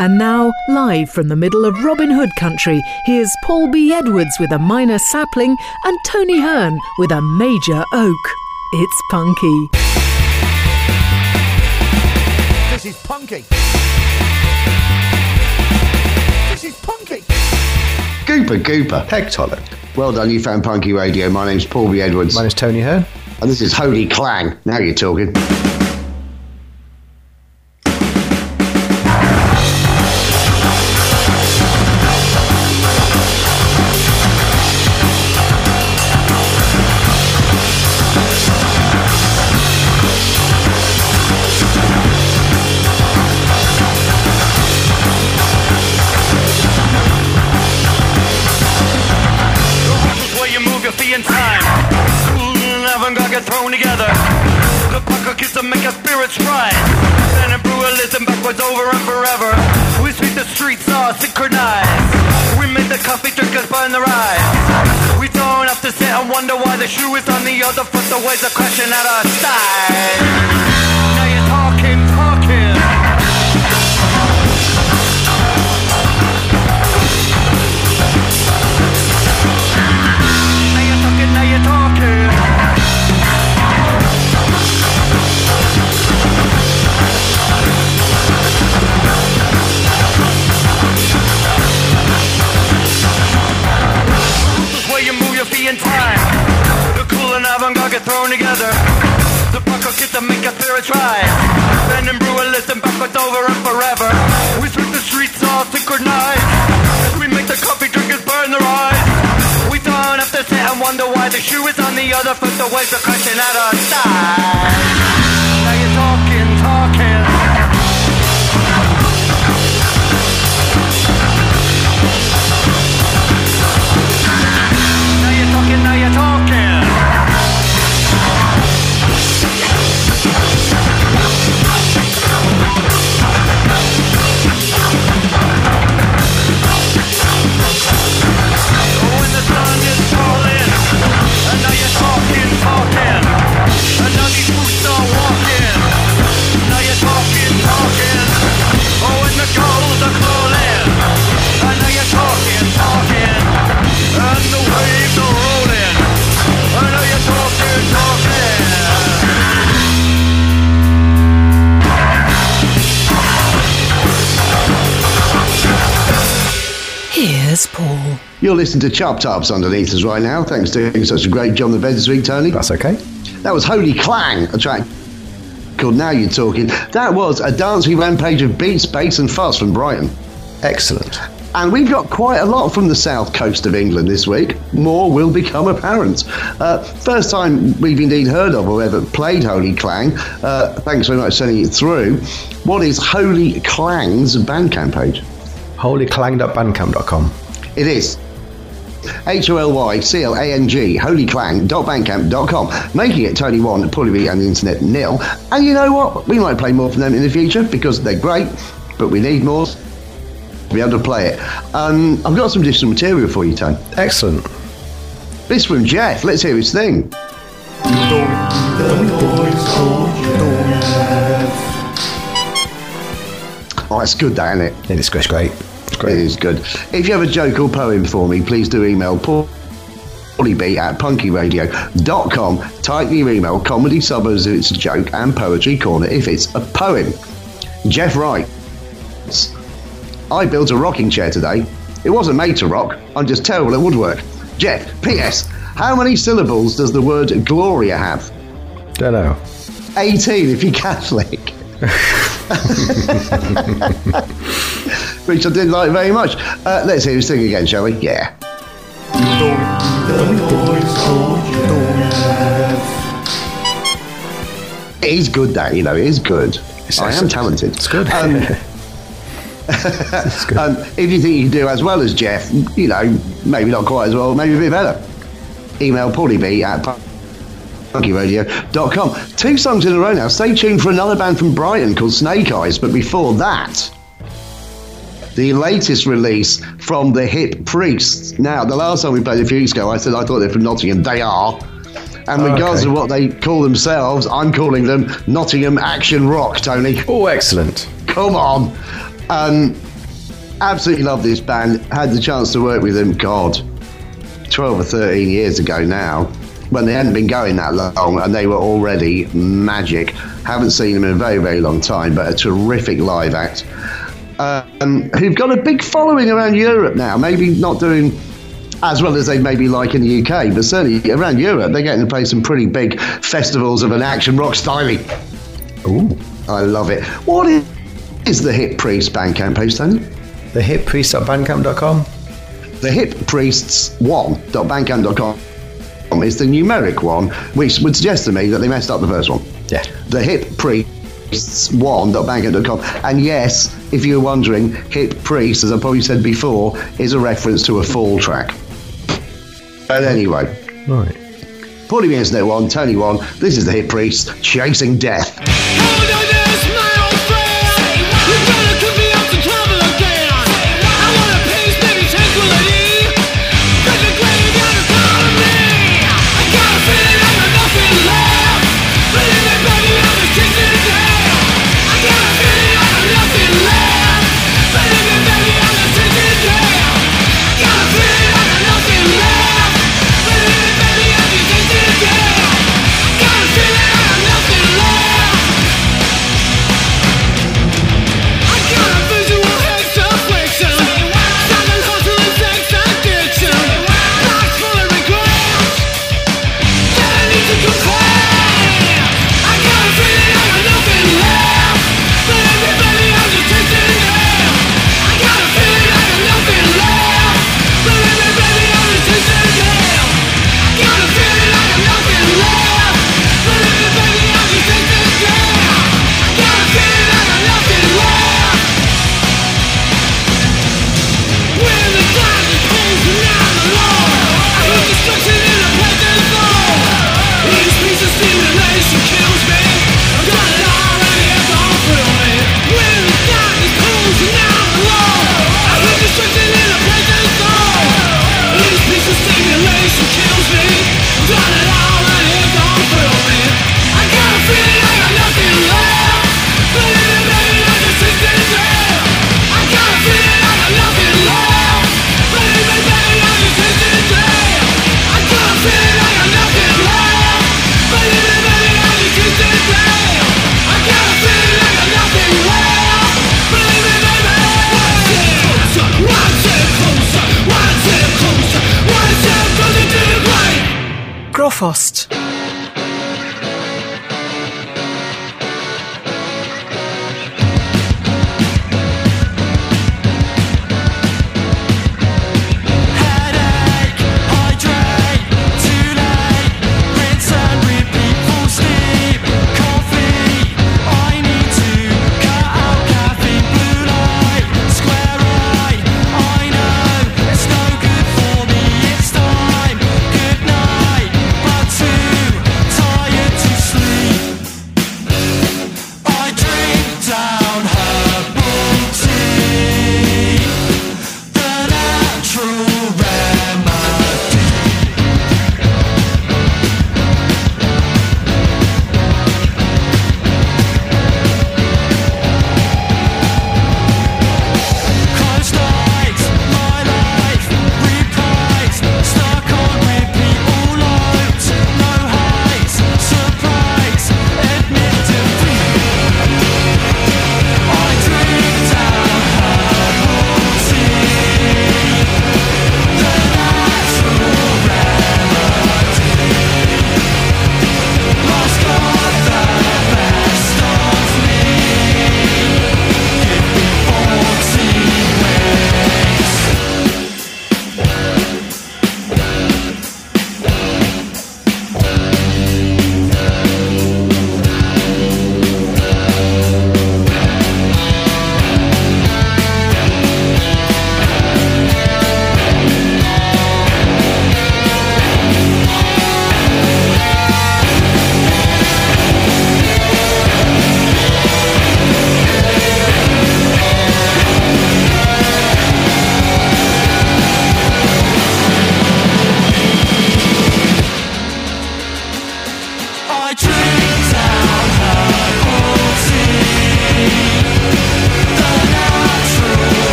And now, live from the middle of Robin Hood country, here's Paul B. Edwards with a minor sapling and Tony Hearn with a major oak. It's punky. This is punky. This is punky. Gooper, Gooper. Peg Toller. Well done, you found Punky Radio. My name's Paul B. Edwards. My name's Tony Hearn. and this is Holy Clang. Now you're talking. Get thrown together. The pucker kids to make your spirits rise. Bend and brew and listen backwards over and forever. We sweep the streets all synchronized. We make the coffee drinkers burn their eyes. We don't have to sit and wonder why the shoe is on the other foot. The waves are crashing at our side. Here's Paul. You're listening to Chop Tops underneath us right now. Thanks for doing such a great job on the bed this week, Tony. That's okay. That was Holy Clang, a track called Now You're Talking. That was a dancing rampage of beats, bass, and fuss from Brighton. Excellent. And we've got quite a lot from the south coast of England this week. More will become apparent. Uh, first time we've indeed heard of or ever played Holy Clang. Uh, thanks very much for sending it through. What is Holy Clang's Bandcamp page? Holyclang.bandcamp.com. It is. H-O-L-Y-C-L-A-N-G, holyclang.bandcamp.com, making it Tony 1, Paulie B and the Internet nil. And you know what? We might play more from them in the future because they're great, but we need more to be able to play it. Um, I've got some additional material for you, Tony. Excellent. This from Jeff. Let's hear his thing. Oh, that's good, that, isn't it? It's great. great. Great. is good. If you have a joke or poem for me, please do email Paul. B at punkyradio.com. Type your email, comedy suburbs if it's a joke, and poetry corner if it's a poem. Jeff writes, I built a rocking chair today. It wasn't made to rock. I'm just terrible at woodwork. Jeff, P.S. How many syllables does the word Gloria have? Don't know. 18 if you're Catholic. Which I did like very much. Uh, let's hear his thing again, shall we? Yeah. It is good, that, you know, it is good. It's I am excellent. talented. It's good. Um, it's good. um, if you think you can do as well as Jeff, you know, maybe not quite as well, maybe a bit better. Email paulieb at punkyradio.com. Two songs in a row now. Stay tuned for another band from Brighton called Snake Eyes, but before that, the latest release from the Hip Priests. Now, the last time we played a few weeks ago, I said I thought they're from Nottingham. They are. And regardless Okay. of what they call themselves, I'm calling them Nottingham Action Rock, Tony. Oh, excellent. Come on. Um, absolutely love this band. Had the chance to work with them, God, 12 or 13 years ago now, when they hadn't been going that long and they were already magic. Haven't seen them in a very, very long time, but a terrific live act. Um, who've got a big following around Europe now, maybe not doing as well as they maybe like in the UK, but certainly around Europe, they're getting to play some pretty big festivals of an action rock styling. Ooh. I love it. What is, is the Hip Priest Bandcamp page, Tony? The hitpriest.bandcamp.com. The Hip Priests one.bandcamp.com is the numeric one, which would suggest to me that they messed up the first one. Yeah. The Hip Priests one.bandcamp.com. And yes, if you're wondering, Hip Priest, as I probably said before, is a reference to a fall track. But anyway, Right. Paulie B Internet one, Tony one. This is the Hip Priest, chasing death.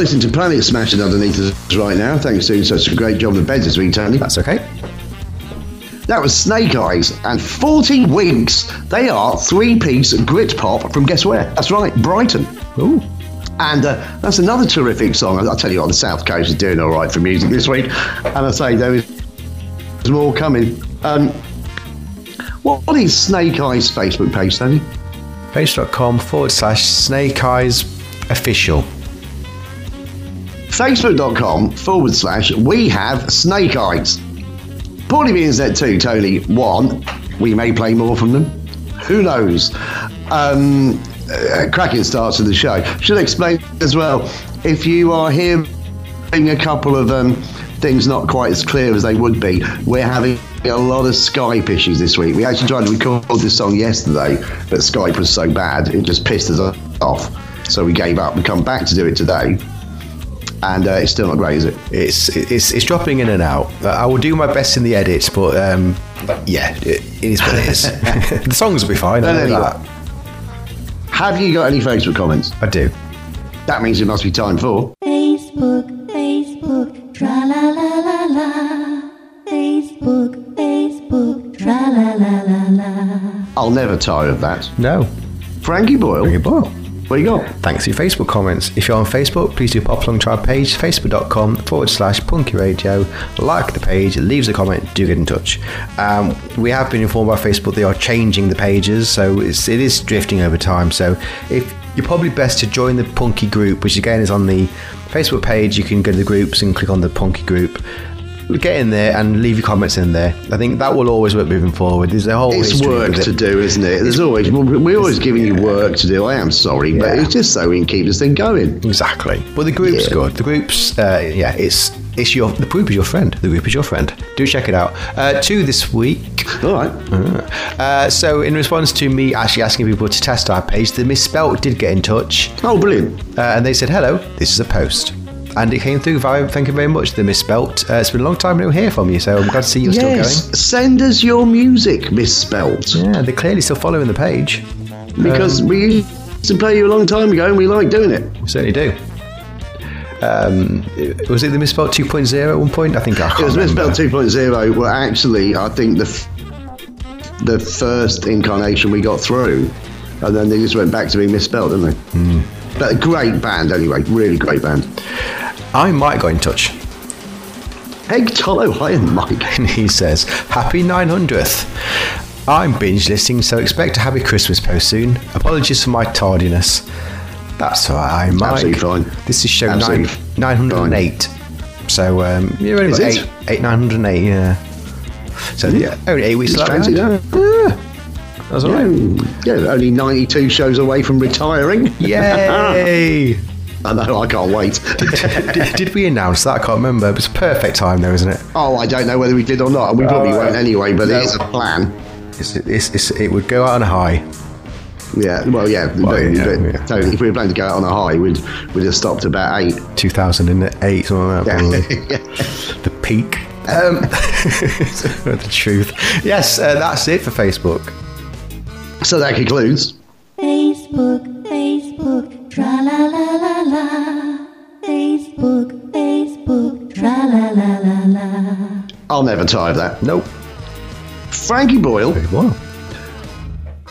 Listening to Planet Smashing underneath us right now. Thanks for doing such a great job of the beds this week, Tony. That's okay. That was Snake Eyes and 40 Winks. They are three piece grit pop from guess where? That's right, Brighton. Ooh. And uh, that's another terrific song. I'll tell you what, the South Coast is doing all right for music this week. And I say there is more coming. Um, what what is Snake Eyes Facebook page, Tony? Facebook.com forward slash snake eyes official. Facebook.com forward slash we have Snake Eyes. Paulie being said too, Tony, one, we may play more from them. Who knows? Um, uh, cracking starts to the show. Should explain as well, if you are hearing a couple of um, things not quite as clear as they would be, we're having a lot of Skype issues this week. We actually tried to record this song yesterday, but Skype was so bad, it just pissed us off. So we gave up We come back to do it today. And uh, it's still not great, is it? It's, it's it's dropping in and out. Uh, I will do my best in the edits, but um, yeah, it, it is what it is. the songs will be fine. I But know anyway. that. Have you got any Facebook comments? I do. That means it must be time for. Facebook, Facebook, tra la la la la. Facebook, Facebook, tra la la la la. I'll never tire of that. No. Frankie Boyle. Very well. What you got? Thanks for your Facebook comments. If you're on Facebook, please do pop along to our page, facebook.com forward slash punky radio. Like the page, leave a comment, do get in touch. Um, we have been informed by Facebook they are changing the pages, so it's, it is drifting over time. So if you're probably best to join the punky group, which again is on the Facebook page, you can go to the groups and click on the punky group. Get in there and leave your comments in there. I think that will always work moving forward. There's a whole It's work it. to do, isn't it? There's always we're always giving you work to do. I am sorry, but it's just so we can keep this thing going. Exactly. But the group's Yeah. good. The group's, uh, yeah, it's it's your the group is your friend. The group is your friend. Do check it out. Uh, two this week. All right. Uh, so in response to me actually asking people to test our page, the misspelt did get in touch, Oh, brilliant. uh, and they said, "Hello, this is a post." And it came through. Very, thank you very much. The misspelt. Uh, it's been a long time no hear from you, so I'm glad to see you're yes. Send us your music misspelt. Yeah, they're clearly still following the page. because we used to play you a long time ago and we like doing it. We certainly do. Um, was it the misspelt 2.0 at one point? I think I It was misspelled 2.0 were actually, I think, the f- the first incarnation we got through, and then they just went back to being misspelled, didn't they? Hmm. But a great band, anyway. Really great band. I might go in touch. Hey, Tolo, hi, Mike. And he says, Happy 900th. I'm binge listening, so expect a happy Christmas post soon. Apologies for my tardiness. That's all right, I'm Mike. Absolutely fine. This is show nine, Absolutely 908. So, um, you're only Is about it? eight, eight, 908, yeah. So, yeah, only eight weeks left. fancy, behind. yeah. Yeah. That's all right. Yeah, only 92 shows away from retiring. Yay! I know, I can't wait. did, did we announce that? I can't remember. It was a perfect time, though, isn't it? oh, I don't know whether we did or not, and we probably Oh, won't anyway, but no. it is a plan. It's, it's, it's, it would go out on a high. Yeah, well, yeah. Well, but- yeah, but yeah. Totally, if we were planning to go out on a high, we'd, we'd have stopped about eight. 2008, something like that. Yeah. the peak. Um, the truth. Yes, uh, that's it for Facebook. so that concludes. Facebook, Facebook, tra la la la la. Facebook, Facebook, tra la la la la. I'll never tire of that. Nope. Frankie Boyle, Well,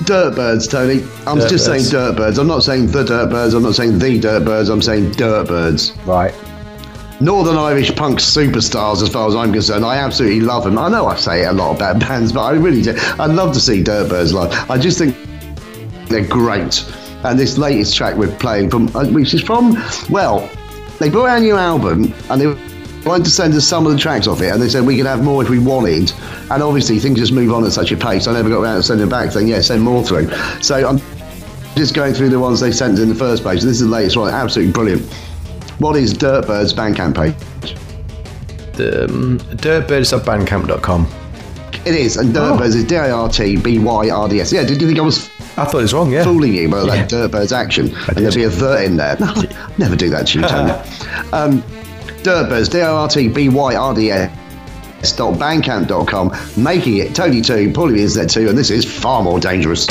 Dirtbyrds, Tony. I'm Dirt just saying Birds. Dirtbyrds. I'm not saying the Dirtbyrds. I'm not saying the Dirtbyrds. I'm saying Dirtbyrds. right. Northern Irish punk superstars, as far as I'm concerned. I absolutely love them. I know I say a lot about bands, but I really do. I'd love to see Dirtbyrds live. I just think they're great. And this latest track we're playing from, uh, which is from, well, they brought out a new album and they wanted to send us some of the tracks off it, and they said we could have more if we wanted. And obviously, things just move on at such a pace. I never got around to sending back, saying, yeah, send more through. So I'm just going through the ones they sent in the first place. This is the latest one, absolutely brilliant. What is Dirtbyrd's Bandcamp page? The, um, dirtbyrds.bandcamp.com. It is, and Dirtbyrds is D I R T B Y R D S. Yeah, did you think I was I thought it was wrong, yeah. fooling you about Yeah. that Dirtbyrds action? and did. there'd be a vert in there. No, never do that to you, Tony. um, Dirtbyrds, D I R T B Y R D S. Bandcamp.com, making it Tony 2, Paulie is Z2, and this is far more dangerous.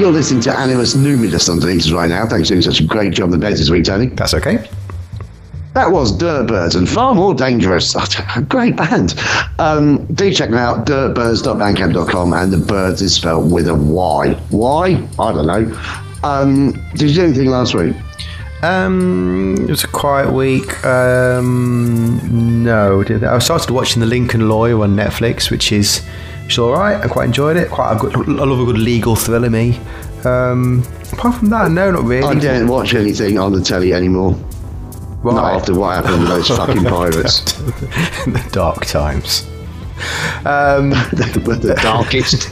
You're listening to Animus Numinous underneath us right now. Thanks for doing such a great job on the bed this week, Tony. That's okay. That was Dirtbyrds and far more dangerous. A great band. Um, do check them out, dirtbyrds.bandcamp.com, and the birds is spelled with a Y. Why? I don't know. Um, did you do anything last week? Um, it was a quiet week. Um, no, I started watching The Lincoln Lawyer on Netflix, which is all right. I quite enjoyed it. Quite a good. I love a good legal thriller. Me. Um, apart from that, no, not really. I don't watch anything on the telly anymore. Not Right. after what happened with those fucking pirates. the dark times. Um, the darkest.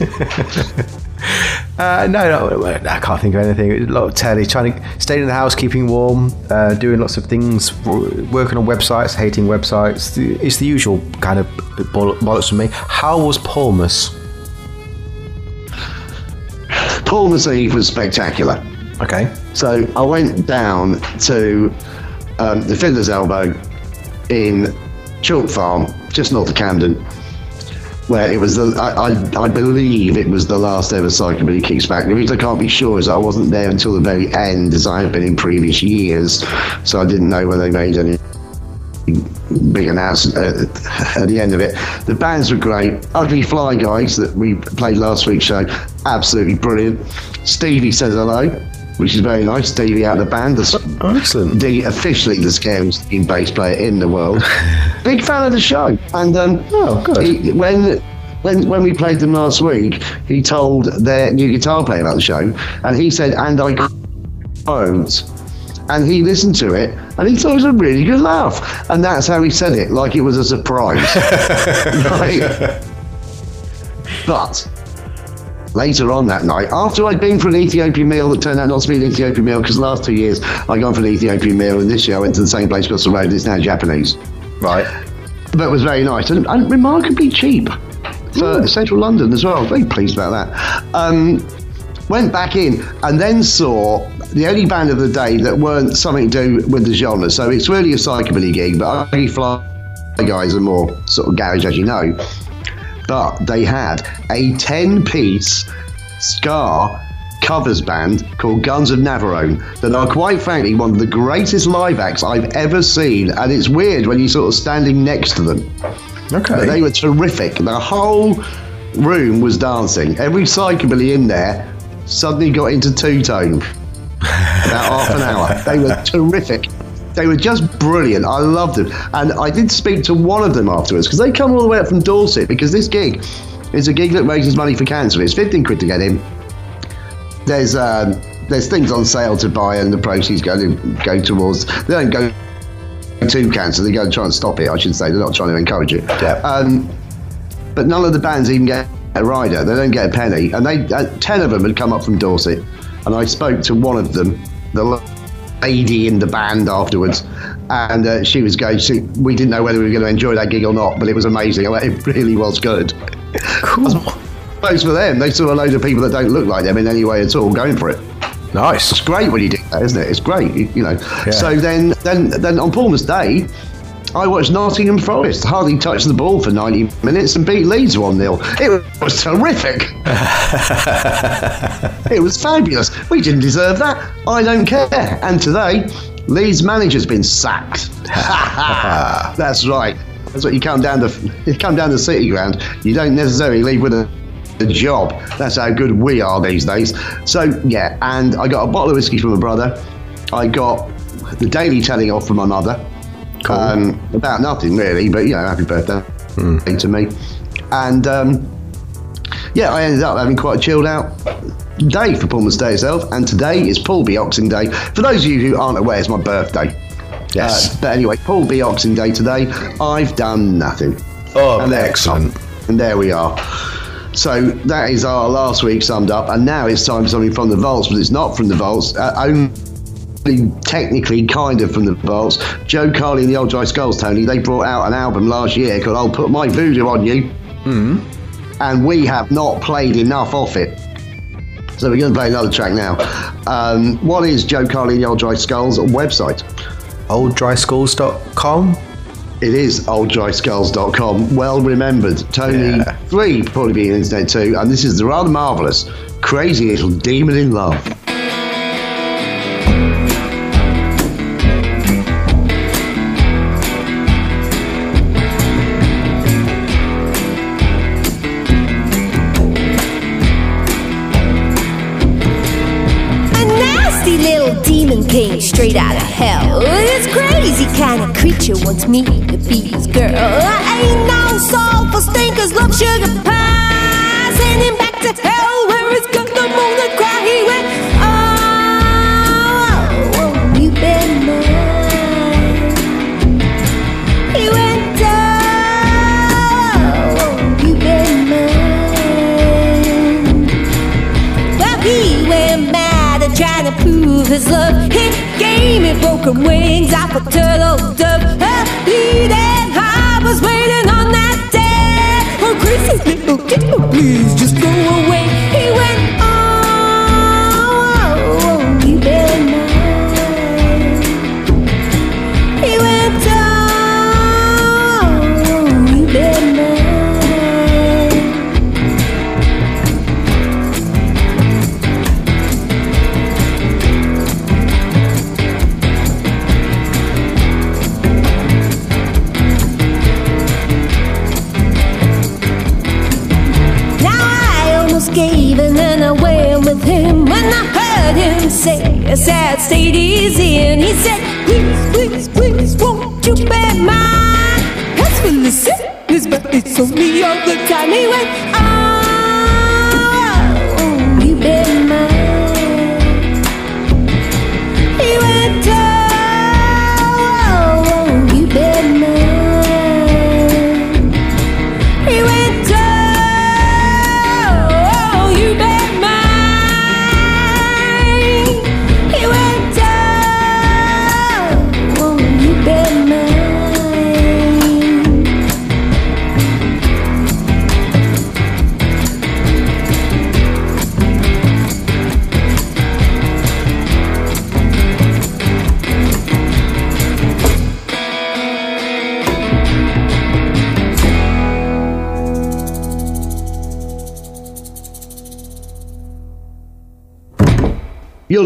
Uh, no, no, I can't think of anything. A lot of telly, trying to stay in the house, keeping warm, uh, doing lots of things, working on websites, hating websites. It's the usual kind of boll- bollocks for me. How was Palmas? Paul Eve was spectacular. Okay. So I went down to um, the Fiddler's Elbow in Chalk Farm, just north of Camden, where it was the I, I, I believe it was the last ever Psychobilly Kicks back. The reason I can't be sure is I wasn't there until the very end, as I have been in previous years, so I didn't know when they made any big announcement uh, at the end of it. The bands were great. Ugly Fly Guys that we played last week's show, absolutely brilliant. Stevie says hello, which is very nice. Stevie out of the band, the, Oh, excellent. the officially the scariest steam bass player in the world. Big fan of the show, and um, Oh, good. he- when. When, when we played them last week, he told their new guitar player about the show, and he said, and I quote, and he listened to it and he thought it was a really good laugh. And that's how he said it, like it was a surprise. Right? But later on that night, after I'd been for an Ethiopian meal that turned out not to be an Ethiopian meal, because the last two years I'd gone for an Ethiopian meal, and this year I went to the same place across the road, it's now Japanese. Right. But it was very nice and, and remarkably cheap for central London as well. Very pleased about that. Um, went back in and then saw the only band of the day that weren't something to do with the genre. So it's really a psychobilly gig, but Ugly Fly guys are more sort of garage, as you know. But they had a 10 piece ska covers band called Guns of Navarone that are quite frankly one of the greatest live acts I've ever seen. And it's weird when you're sort of standing next to them. Okay. But they were terrific. The whole room was dancing. Every psychobilly in there suddenly got into two tone. About half an hour. They were terrific. They were just brilliant. I loved them. And I did speak to one of them afterwards because they come all the way up from Dorset because this gig is a gig that raises money for cancer. It's 15 quid to get in. There's um, there's things on sale to buy and the proceeds go to, go towards. They don't go to cancer. They go and try and stop it. I should say they're not trying to encourage it. Yeah. Um, but none of the bands even get a rider. They don't get a penny. And they uh, ten of them had come up from Dorset, and I spoke to one of them, the lady in the band afterwards, and uh, she was going. She, we didn't know whether we were going to enjoy that gig or not, but it was amazing. I mean, It really was good. Cool. Thanks for them. They saw a load of people that don't look like them in any way at all going for it. Nice. It's great when you do that, isn't it? It's great, you, you know. So then, then, then on Palmer's Day, I watched Nottingham Forest hardly touch the ball for 90 minutes and beat Leeds 1 0. It was terrific. it was fabulous. We didn't deserve that. I don't care. And today, Leeds' manager's been sacked. That's right. That's what you come down to. You come down to City Ground. You don't necessarily leave with a a job. That's how good we are these days. So yeah, and I got a bottle of whiskey from my brother. I got the daily telling off from my mother. Um, about nothing really, but you know, happy birthday to me. And um, yeah, I ended up having quite a chilled out day for Palmer's Day itself. And today is Paul B. Day. For those of you who aren't aware, it's my birthday. Yes. Uh, but anyway, Paul B. Oxing Day today. I've done nothing. Oh, And excellent. And there we are. So that is our last week summed up, and now it's time for something from the vaults, but it's not from the vaults. Uh, only technically, kind of from the vaults. Jo Carley and the Old Dry Skulls, Tony, they brought out an album last year called "I'll Put My Voodoo on You," and we have not played enough of it. So we're going to play another track now. Um, what is Jo Carley and the Old Dry Skulls website? Olddryskulls.com. It is olddryskulls.com. Well remembered. Tony Yeah. 3 probably be on internet too. And this is the rather marvellous Crazy Little Demon in Love. Creature wants me please just in and I went with him when I heard him say a sad state he's in. He said, Please, please, please, won't you be mine? For the sickness, but it's only all the time. He went, Oh, you been mine.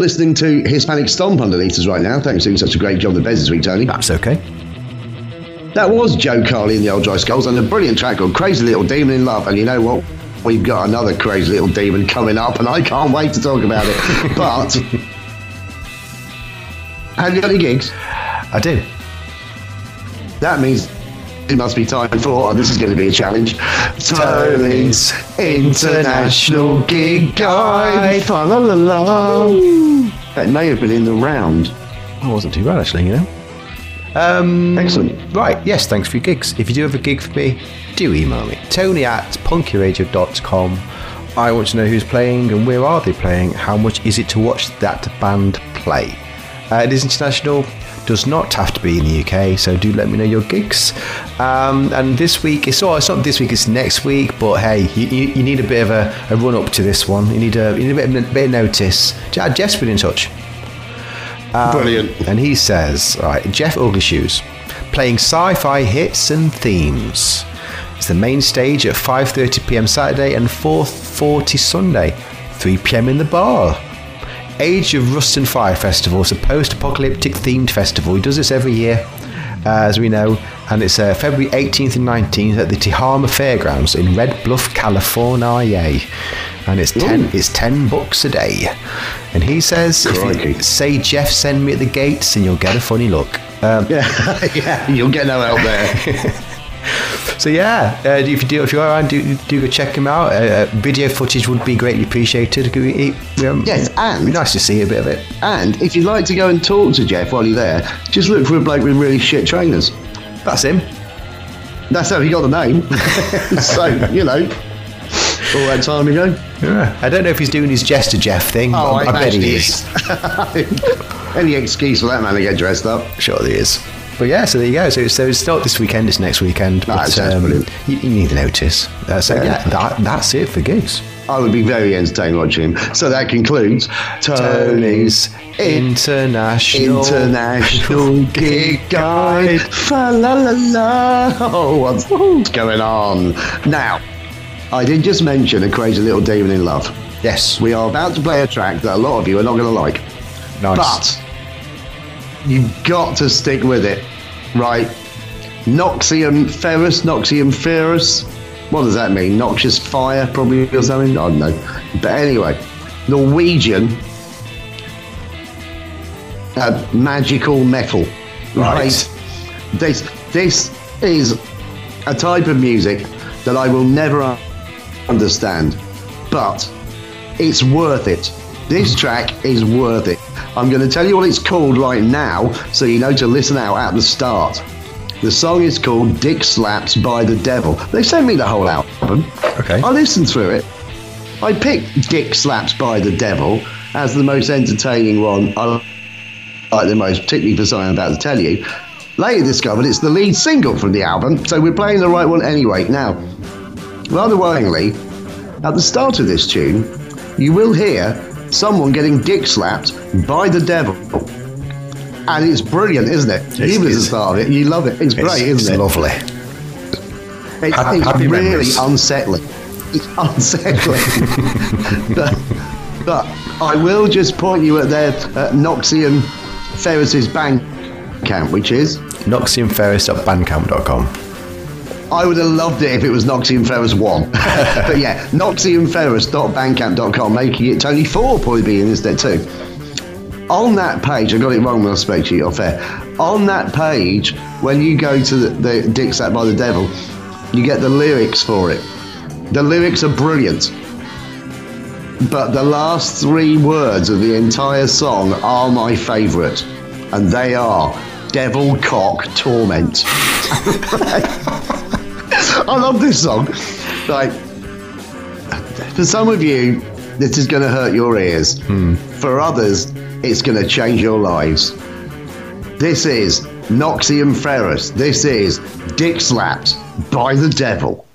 Listening to Hispanic Stomp underneath us right now. Thanks for doing such a great job the beds this week, Tony. That's okay. That was Jo Carley and the Old Dry Skulls and a brilliant track called Crazy Little Demon in Love. And you know what? We've got another crazy little demon coming up, and I can't wait to talk about it. But have you got any gigs? I do. That means it must be time for, and this is going to be a challenge, Tony's International Gig Guide. Fa la la la. That may have been in the round. That wasn't too bad, actually, you know. Um, Excellent. Right, yes, thanks for your gigs. If you do have a gig for me, do email me. Tony at punkyradio.com. I want to know who's playing and where are they playing. How much is it to watch that band play? Uh, it is international, does not have to be in the UK, so do let me know your gigs. Um, and this week, it's, oh, it's not this week, it's next week, but hey, you, you, you need a bit of a, a run up to this one. You need a, you need a bit, of, bit of notice. Je- Jeff's been in touch. Brilliant. And he says, all right, Jeff Uglyshoes, playing sci-fi hits and themes. It's the main stage at 5:30 p.m. Saturday and 4:40 Sunday, 3 p.m. in the bar. Age of Rust and Fire Festival is a post-apocalyptic themed festival. He does this every year, uh, as we know, and it's uh, February 18th and 19th at the Tehama Fairgrounds in Red Bluff, California. And it's ten. It's ten bucks a day. And he says, if you say Jeff send me at the gates, and you'll get a funny look. Um, Yeah, yeah, you'll get no help there. so yeah, uh, if you do, if you're around, do, do go check him out. Uh, uh, video footage would be greatly appreciated. We- um, Yes, and- it'd be nice to see a bit of it. and if you'd like to go and talk to Jeff while you're there, just look for a bloke with really shit trainers. That's him. That's how he got the name. so, you know, all that time ago. Yeah. I don't know if he's doing his Jester Jeff thing. but I, bet he is. is. Any excuse for that man to get dressed up. Sure, he is. But yeah, so there you go. So, so it's not this weekend; it's next weekend. But, it you, you need a notice. Uh, so yeah, Yeah. that, that's it for gigs. I would be very entertained watching him. So that concludes Tony's International International Gig Guide. Fa la la la. Oh, what's going on? Now, I did just mention a crazy little demon in love. Yes. We are about to play a track that a lot of you are not going to like. Nice. But you've got to stick with it, right? Noxium ferrous, Noxium ferrous. What does that mean? Noxious fire, probably, or something? I don't know. But anyway, Norwegian uh, magical metal. Right. This, this is a type of music that I will never understand, but it's worth it. This track is worth it. I'm going to tell you what it's called right now, so you know to listen out at the start. The song is called Dick Slaps by the Devil. They sent me the whole album. Okay. I listened through it. I picked Dick Slaps by the Devil as the most entertaining one I like the most, particularly for something I'm about to tell you. Later discovered it's the lead single from the album, so we're playing the right one anyway. Now, rather worryingly, at the start of this tune, you will hear someone getting dick slapped by the devil. And it's brilliant, isn't it? It's- you was the start of it. You love it. It's great, it's, isn't it's it? lovely. It's, Happy- it's happy really memories. unsettling. It's unsettling. but, but I will just point you at their uh, Noxian Ferris's bank account, which is NoxiumFerris.bandcamp.com. I would have loved it if it was Noxian Ferris 1. but yeah, NoxianFerris.bandcamp.com, making it Tony 4 probably be in this there too. On that page, I got it wrong when I spoke to you off air. On that page, when you go to the, the Dick Sat by the Devil, you get the lyrics for it. The lyrics are brilliant. But the last three words of the entire song are my favourite. And they are Devil Cock Torment. I love this song. Like, for some of you, this is going to hurt your ears. Hmm. For others, it's going to change your lives. This is Noxium Ferris. This is Dick Slapped by the Devil.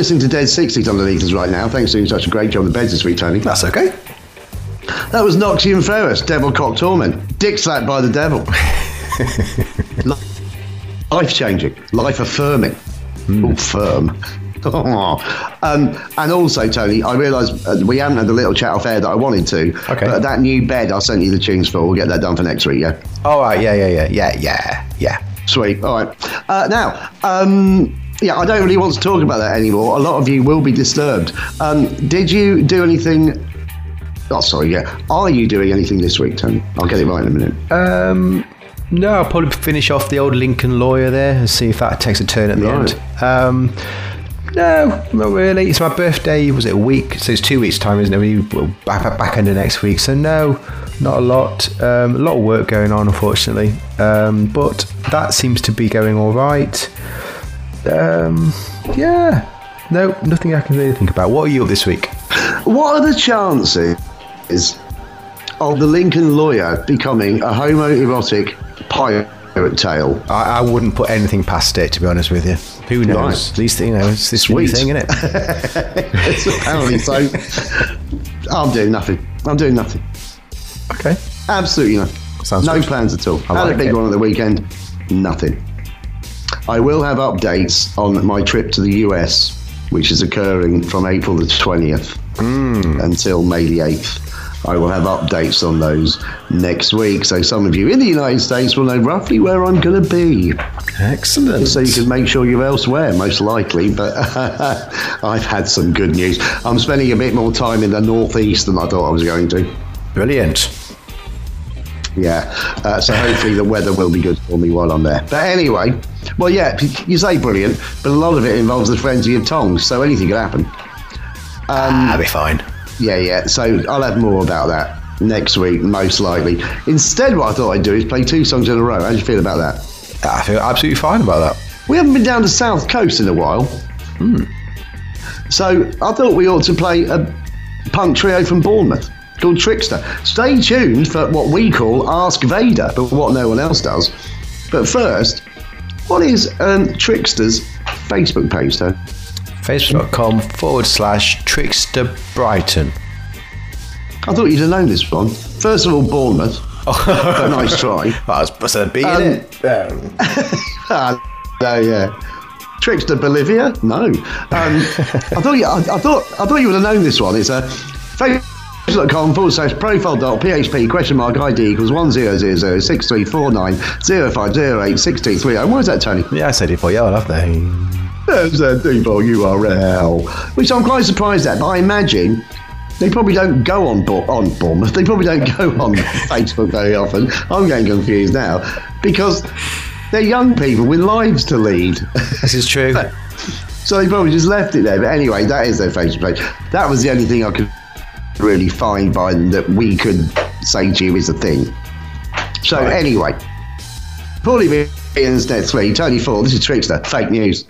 Listening to Dead 60s underneath us right now. Thanks for doing such a great job on the beds this week, Tony. That's okay. That was Noxian Ferris, Devil Cock Torment, Dick slapped by the devil. life changing, life affirming. Oh, firm. um, and also, Tony, I realise uh, we haven't had the little chat off air that I wanted to. Okay. But that new bed I sent you the tunes for, we'll get that done for next week, yeah? All right. Yeah. Yeah. Yeah. Yeah. Yeah. Yeah. Sweet. All right. Uh, now, um, yeah, I don't really want to talk about that anymore. A lot of you will be disturbed. Um, did you do anything? Oh, sorry. Yeah. Are you doing anything this week, Tony? I'll get it right in a minute. Um, no, I'll probably finish off the old Lincoln lawyer there and see if that takes a turn at the Right. end. Um, no, not really. It's my birthday. Was it a week? So it's two weeks' time, isn't it? We well, back back, back end of next week. So no, not a lot. Um, a lot of work going on, unfortunately. Um, but that seems to be going all right. Um, yeah. No, nothing I can really think about. What are you up this week? What are the chances of the Lincoln lawyer becoming a homoerotic pirate tale? I, I wouldn't put anything past it, to be honest with you. Who knows? Right. At least you know it's this Sweet. thing, isn't it? it's apparently so. I'm doing nothing. I'm doing nothing. okay. Absolutely nothing. Sounds no good. plans at all. I Had a big it. one at the weekend. Nothing. I will have updates on my trip to the US, which is occurring from April the 20th Hmm. until May the 8th. I will have updates on those next week. So some of you in the United States will know roughly where I'm going to be. Excellent. So you can make sure you're elsewhere, most likely. But I've had some good news. I'm spending a bit more time in the northeast than I thought I was going to. Brilliant. Yeah. Uh, so hopefully the weather will be good for me while I'm there. But anyway, well, yeah, you say brilliant, but a lot of it involves the frenzy of tongs, so anything could happen. Um, ah, that'll be fine. Yeah, yeah. So I'll have more about that next week, most likely. Instead, what I thought I'd do is play two songs in a row. How do you feel about that? Ah, I feel absolutely fine about that. We haven't been down the south coast in a while. Hmm. So I thought we ought to play a punk trio from Bournemouth called Trickster. Stay tuned for what we call Ask Vader, but what no one else does. But first, what is um, Trickster's Facebook page, though? Facebook.com forward slash Trickster Brighton. I thought you'd have known this one. First of all, Bournemouth. but nice try. It's supposed to be Um, in it. Ah, no, yeah. Trickster Bolivia? No. Um, I thought you, I, I thought I thought you would have known this one. It's a facebook.com forward slash profile dot php question mark ID equals one zero zero zero six three four nine zero five zero eight six two three. And oh. why is that, Tony? Yeah, I said it for you, I'll have they. There's a default URL, which I'm quite surprised at. But I imagine they probably don't go on on Bournemouth. They probably don't go on Facebook very often. I'm getting confused now because they're young people with lives to lead. This is true. So they probably just left it there. But anyway, that is their Facebook page. That was the only thing I could really find by them that we could say to you is a thing. So anyway, Paulie Beans next week, Tony Ford, this is Trickster, fake news.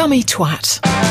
Scummy twat.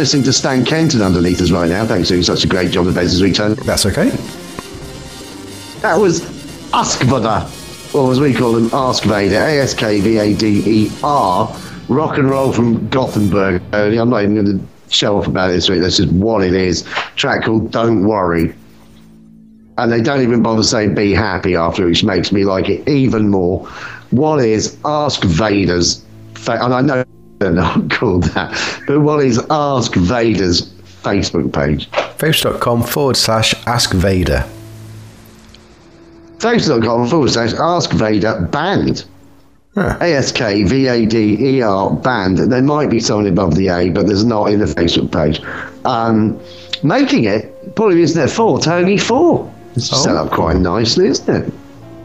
Listening to Stan Kenton underneath us right now. Thanks for doing such a great job of Vader's Return. That's okay. That was Ask Vader, or as we call them, Ask Vader, A S K V A D E R, rock and roll from Gothenburg. I'm not even going to show off about it this week. That's just what it is. Track called Don't Worry. And they don't even bother saying be happy after, which makes me like it even more. What is Ask Vader's, fa- and I know they're not called that, but what is Ask Vader's Facebook page? Facebook.com forward slash Ask Vader. Facebook.com forward slash Ask Vader Band. Huh. ASK V A D E R band. There might be something above the A, but there's not in the Facebook page. Um, making it probably isn't there for Tony Four. It's Oh. set up quite nicely, isn't it?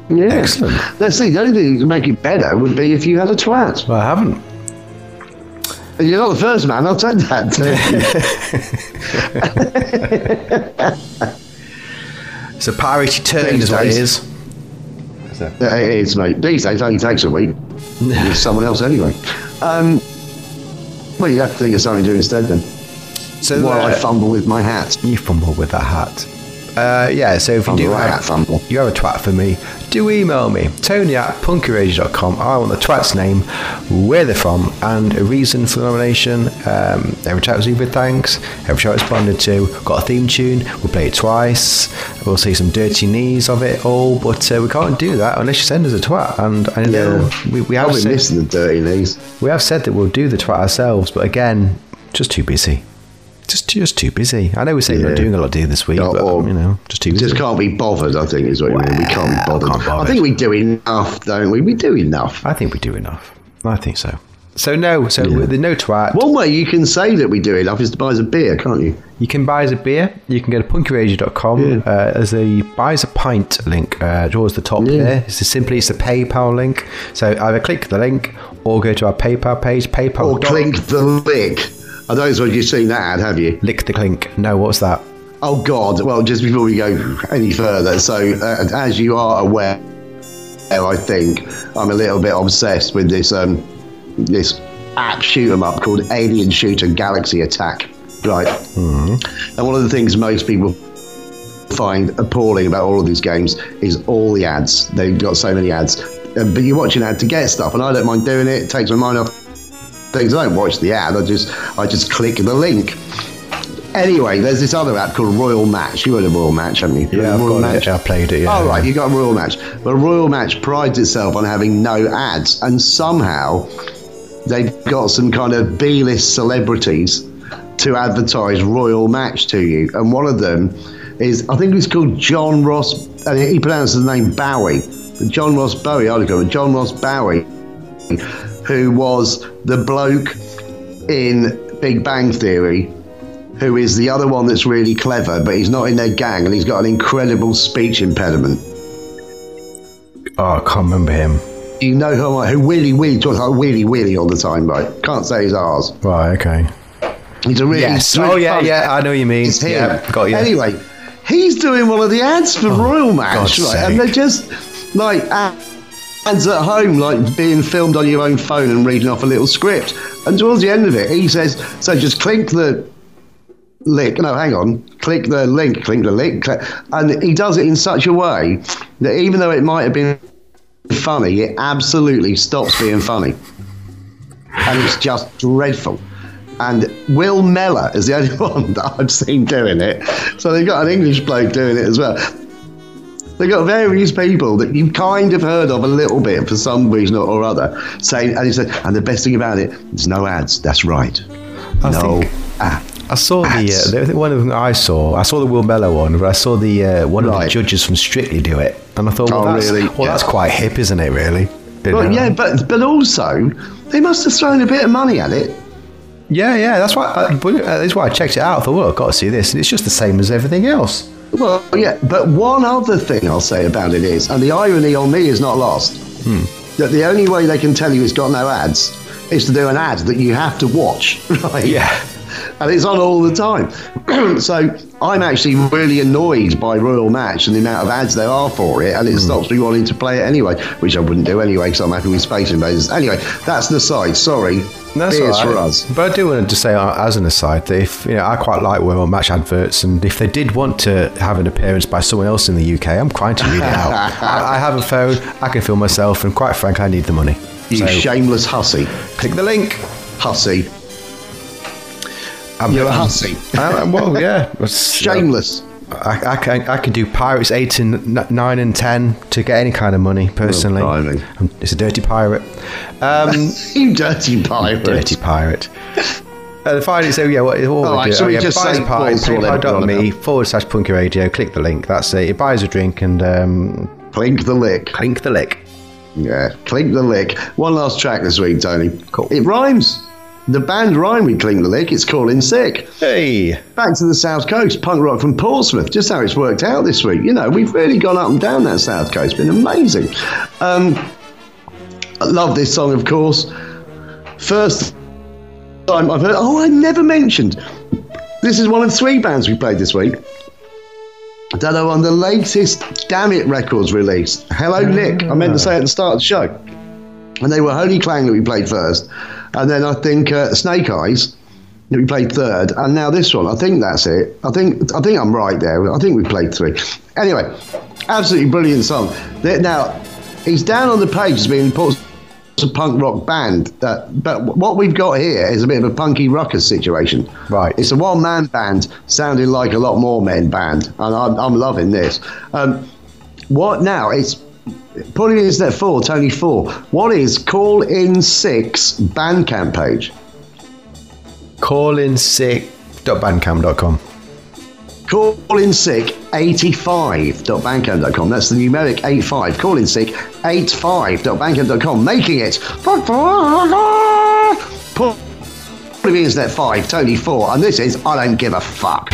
Yeah. Excellent. Let's see. The only thing that could make it better would be if you had a twat. Well, I haven't. And You're not the first man. I'll take that. It's a piracy turn, is what it is. it is, mate. These days, it only takes a week. With someone else anyway. Um, well, you have to think of something to do instead then. So While I uh, fumble with my hat. you fumble with that hat. Uh, yeah, so if you I'm do right have, at fumble. you have a twat for me, do email me, tony at punkyradio.com. I want the twat's name, where they're from, and a reason for the nomination. Um, every chat was either thanks, every chat responded to. Got a theme tune, we'll play it twice. We'll see some dirty knees of it all, but uh, we can't do that unless you send us a twat. And I know Yeah. we, we, have be said, the dirty knees. we have said that we'll do the twat ourselves, but again, just too busy. Just just too busy. I know we say we're doing a lot do this week, Or- but or you know, just too busy. Just can't be bothered, I think, is what you mean. We can't be bothered. can't bother. I think we do enough, don't we? We do enough. I think we do enough. I think so. So no, so the no twat. One way you can say that we do enough is to buy us a beer, can't you? You can buy us a beer. You can go to punkyradio.com. Uh, there's a buy us a pint link uh, towards the top Yeah. there. It's a, simply it's a PayPal link. So either click the link or go to our PayPal page. PayPal. Or clink the lick. I don't suppose you've seen that ad, have you? Lick the clink. No, what's that? Oh God! Well, just before we go any further, so uh, as you are aware, I think I'm a little bit obsessed with this um, this app shoot 'em up called Alien Shooter Galaxy Attack, right? And one of the things most people find appalling about all of these games is all the ads. They've got so many ads, Uh, but you watch an ad to get stuff, and I don't mind doing it. It takes my mind off things. I don't watch the ad. I just I just click the link. Anyway, there's this other app called Royal Match. You heard of Royal Match, haven't you? Yeah, I've Royal got it. I played it. Yeah. Oh, right, you got Royal Match. Well, Royal Match prides itself on having no ads, and somehow they've got some kind of B-list celebrities to advertise Royal Match to you, and one of them is I think he's called John Ross, and he pronounces the name Bowie. John Ross Bowie, go John Ross Bowie, who was the bloke in Big Bang Theory who is the other one that's really clever, but he's not in their gang and he's got an incredible speech impediment. Oh, I can't remember him. You know who I who Willy Willy talks like Willy Willy all the time, right? Can't say his ours. Right. Okay. He's a really Yes. really Oh yeah, fun- yeah. I know what you mean. It's him. Yeah, got you. Anyway, he's doing one of the ads for oh, Royal Match, God's right? sake. And they're just like ads at home, like being filmed on your own phone and reading off a little script. And towards the end of it, he says, "So just click the link. No, hang on. Click the link. Click the link." Click. And he does it in such a way that even though it might have been funny, it absolutely stops being funny, and it's just dreadful. And Will Mellor is the only one that I've seen doing it. So they've got an English bloke doing it as well. They've got various people that you've kind of heard of a little bit for some reason or other saying, and he said, and the best thing about it, there's no ads. That's right. I no ads. I saw the, uh, the one of them I saw. I saw the Will Mellor one, but I saw the uh, one of the judges from Strictly do it, and I thought, well, Oh, that's, really? well, Yeah. that's quite hip, isn't it? Really? Well, yeah, but but also they must have thrown a bit of money at it. yeah, yeah. That's why. I, uh, that's why I checked it out. I thought, well, I've got to see this, and it's just the same as everything else. Well, yeah, but one other thing I'll say about it is, and the irony on me is not lost, hmm. that the only way they can tell you it's got no ads is to do an ad that you have to watch, right? Yeah. And it's on all the time. so I'm actually really annoyed by Royal Match and the amount of ads there are for it, and it stops me wanting to play it anyway, which I wouldn't do anyway because I'm happy with Space Invaders. Anyway, that's the side. Sorry. That's Beers right. for us. But I do want to say, uh, as an aside, that if you know, I quite like Royal Match adverts, and if they did want to have an appearance by someone else in the UK, I'm quite to read it out. I, I have a phone, I can film myself, and quite frankly, I need the money. You So, shameless hussy. click the link. Hussy. I'm, You're a hussy. Well, yeah. Shameless. I, I can I can do Pirates eight and nine and ten to get any kind of money personally. It's a dirty pirate. Um, You dirty pirate. dirty pirate. Uh, finally, so yeah, what, what All right, do? so oh, yeah, just buys say a pie, Paul's or whatever we're on paypal.me forward slash punky radio. Click the link. That's it. It buys a drink and um, Clink the lick. clink the lick. Yeah, clink the lick. One last track this week, Tony. Cool. It rhymes. The band rhyme with Clink the Lick. It's Call In Sick. Hey, Back to the South Coast, punk rock from Portsmouth. Just how it's worked out this week. You know, we've really gone up and down that South Coast. Been amazing. Um, I love this song, of course. First time I've heard. Oh, I never mentioned. This is one of three bands we played this week. That are on the latest Damn It Records release. Hello, Nick. I meant to say at the start of the show. And they were Holy Clang that we played first. And then I think uh, Snake Eyes we played third. And now this one. I think that's it. I think I think I'm right there. I think we played three. Anyway, absolutely brilliant song. Now, he's down on the page as being put a punk rock band. Uh, but what we've got here is a bit of a punky ruckus situation. Right. It's a one man band sounding like a lot more men band. And I'm, I'm loving this. Um, what now? It's putting in step four, Tony four. What is Call In Sick Bandcamp page? call in sick 85.bandcamp.com. Call in sick 85.bandcamp.com. That's the numeric 85. Call in sick 85.bandcamp.com. Making it. Paul the Internet 5, Tony 4, and this is I Don't Give a Fuck.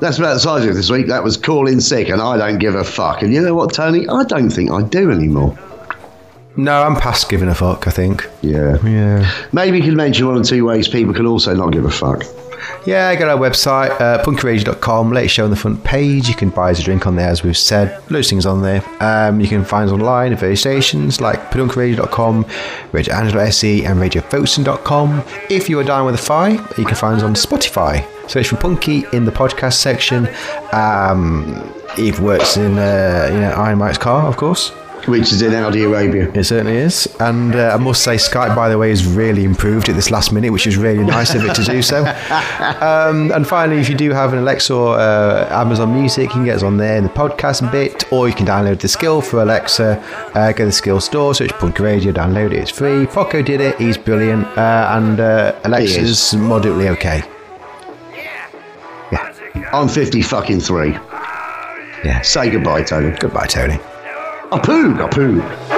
That's about the size of it this week. That was Call In Sick, and I don't give a fuck. And you know what, Tony? I don't think I do anymore. No, I'm past giving a fuck, I think. Yeah. Yeah. Maybe you can mention one or two ways people can also not give a fuck. Yeah, go to our website, uh, punkyradio.com, latest show on the front page. You can buy us a drink on there, as we've said. Loads of things on there. Um, you can find us online at various stations like punkyradio.com, radioangelo.se, and radiofosun.com. If you are down with a Fi, you can find us on Spotify. Search for Punky in the podcast section. Um, Eve works in uh, you know, Iron Mike's car, of course. Which is in Saudi Arabia. It certainly is. And uh, I must say, Skype, by the way, has really improved at this last minute, which is really nice of it to do so. Um, and finally, if you do have an Alexa or uh, Amazon Music, you can get us on there in the podcast bit, or you can download the skill for Alexa. Uh, go to the skill store, search Punky Radio, download it. It's free. Poco did it. He's brilliant. Uh, and uh, Alexa's moderately okay. I'm 50 fucking three. Yeah. Say goodbye, Tony. Goodbye, Tony. A poo, a poo.